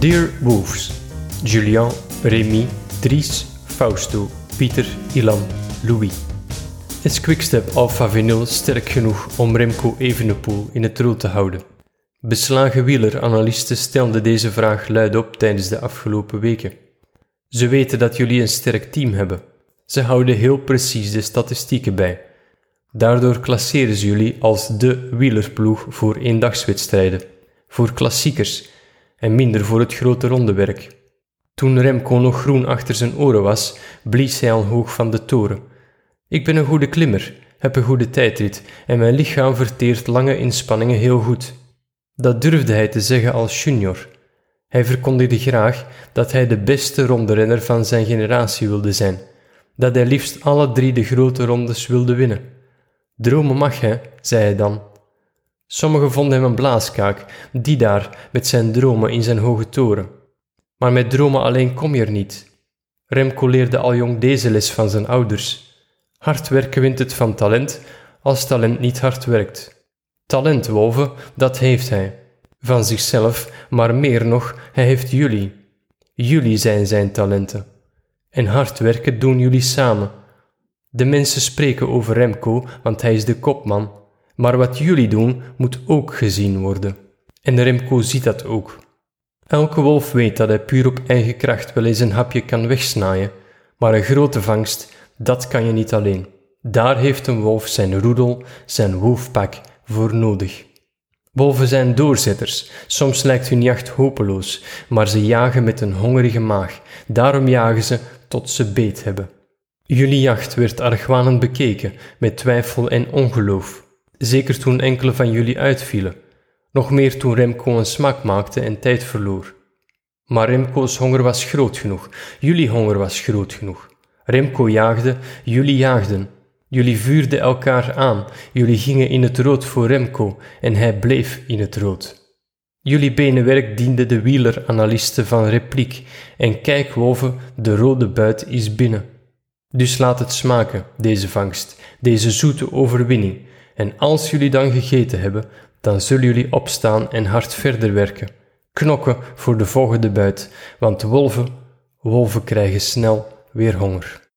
Dear Wolves, Julien, Rémi, Dries, Fausto, Pieter, Ilan, Louis. Is Quickstep Alpha Vinyl sterk genoeg om Remco Evenepoel in het rood te houden? Beslagen wieleranalisten stelden deze vraag luid op tijdens de afgelopen weken. Ze weten dat jullie een sterk team hebben. Ze houden heel precies de statistieken bij. Daardoor klasseren ze jullie als de wielerploeg voor eendagswedstrijden, voor klassiekers en minder voor het grote rondewerk. Toen Remco nog groen achter zijn oren was, blies hij al hoog van de toren. Ik ben een goede klimmer, heb een goede tijdrit en mijn lichaam verteert lange inspanningen heel goed. Dat durfde hij te zeggen als junior. Hij verkondigde graag dat hij de beste ronderenner van zijn generatie wilde zijn, dat hij liefst alle drie de grote rondes wilde winnen. Dromen mag hij, zei hij dan. Sommigen vonden hem een blaaskaak, die daar met zijn dromen in zijn hoge toren. Maar met dromen alleen kom je er niet. Remco leerde al jong deze les van zijn ouders. Hard werken wint het van talent, als talent niet hard werkt. Talent, wolven, dat heeft hij. Van zichzelf, maar meer nog, hij heeft jullie. Jullie zijn zijn talenten. En hard werken doen jullie samen. De mensen spreken over Remco, want hij is de kopman. Maar wat jullie doen, moet ook gezien worden. En Remco ziet dat ook. Elke wolf weet dat hij puur op eigen kracht wel eens een hapje kan wegsnaaien, maar een grote vangst, dat kan je niet alleen. Daar heeft een wolf zijn roedel, zijn wolfpak voor nodig. Wolven zijn doorzetters. Soms lijkt hun jacht hopeloos, maar ze jagen met een hongerige maag. Daarom jagen ze tot ze beet hebben. Jullie jacht werd argwanend bekeken, met twijfel en ongeloof. Zeker toen enkele van jullie uitvielen. Nog meer toen Remco een smak maakte en tijd verloor. Maar Remco's honger was groot genoeg. Jullie honger was groot genoeg. Remco jaagde, jullie jaagden. Jullie vuurden elkaar aan, jullie gingen in het rood voor Remco en hij bleef in het rood. Jullie benenwerk diende de wieleranalisten van repliek en kijk wolven, de rode buit is binnen. Dus laat het smaken, deze vangst, deze zoete overwinning, en als jullie dan gegeten hebben, dan zullen jullie opstaan en hard verder werken, knokken voor de volgende buit, want wolven, wolven krijgen snel weer honger.